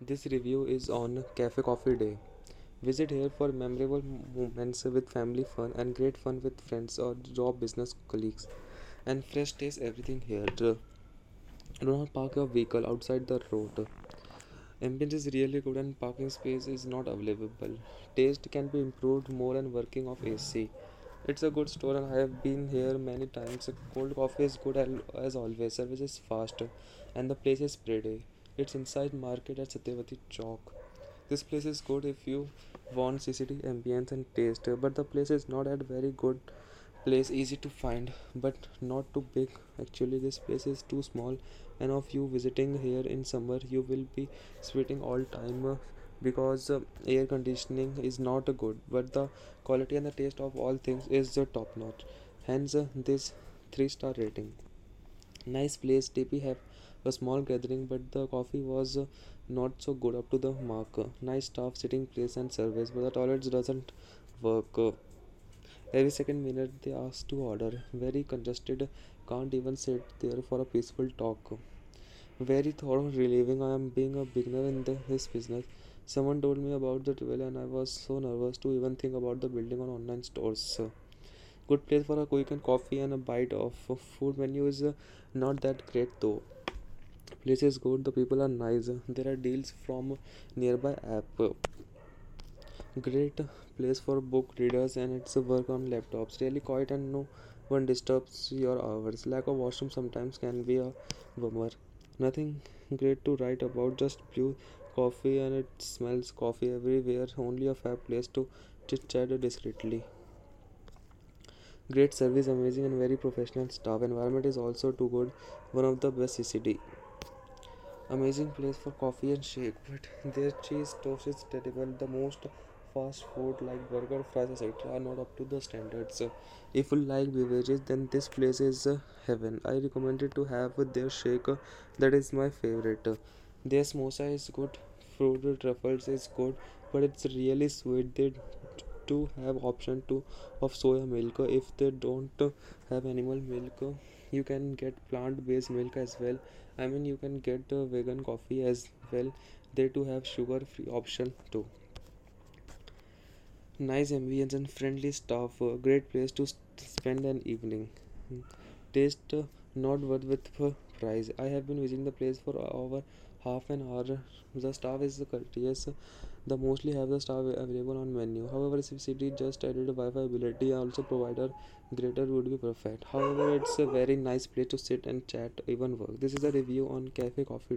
This review is on Cafe Coffee Day. Visit here for memorable moments with family fun and great fun with friends or job business colleagues. And fresh taste everything here. Do not park your vehicle outside the road. Ambience is really good and parking space is not available. Taste can be improved more and working of AC. It's a good store and I have been here many times. Cold coffee is good as always. Service is fast and the place is pretty. It's inside market at Satyavati Chowk. This place is good if you want CCD ambience and taste, but the place is not at very good place, easy to find, but not too big. Actually, this place is too small, and of you visiting here in summer, you will be sweating all time uh, because uh, air conditioning is not uh, good, but the quality and the taste of all things is uh, top notch. Hence, uh, this three star rating. Nice place. TP have a small gathering, but the coffee was not so good up to the mark. Nice staff, sitting place, and service, but the toilets doesn't work. Every second minute they ask to order. Very congested. Can't even sit there for a peaceful talk. Very thorough relieving. I am being a beginner in the, his business. Someone told me about the travel and I was so nervous to even think about the building on online stores. Good place for a quick and coffee and a bite of food menu is not that great though place is good the people are nice there are deals from nearby app great place for book readers and it's work on laptops really quiet and no one disturb your hours lack of washroom sometimes can be a mar nothing great to write about just pure coffee and it smells coffee everywhere only a few place to chit chat discreetly Great service, amazing and very professional staff. Environment is also too good. One of the best CCD. Amazing place for coffee and shake, but their cheese toast is terrible. The most fast food like burger, fries, etc. are not up to the standards. If you like beverages, then this place is uh, heaven. I recommend it to have their shake. That is my favorite. Their samosa is good. Fruit truffles is good, but it's really sweet. They to have option to of soya milk. If they don't have animal milk you can get plant based milk as well. I mean you can get vegan coffee as well. They do have sugar free option too. Nice ambience and friendly staff. Great place to spend an evening. Hmm. taste not worth with i have been visiting the place for over half an hour. The staff is courteous. The mostly have the staff available on menu. However if city just added wi-fi ability also provider greater would be perfect. However it's a very nice place to sit and chat even work. This is a review on cafe coffee day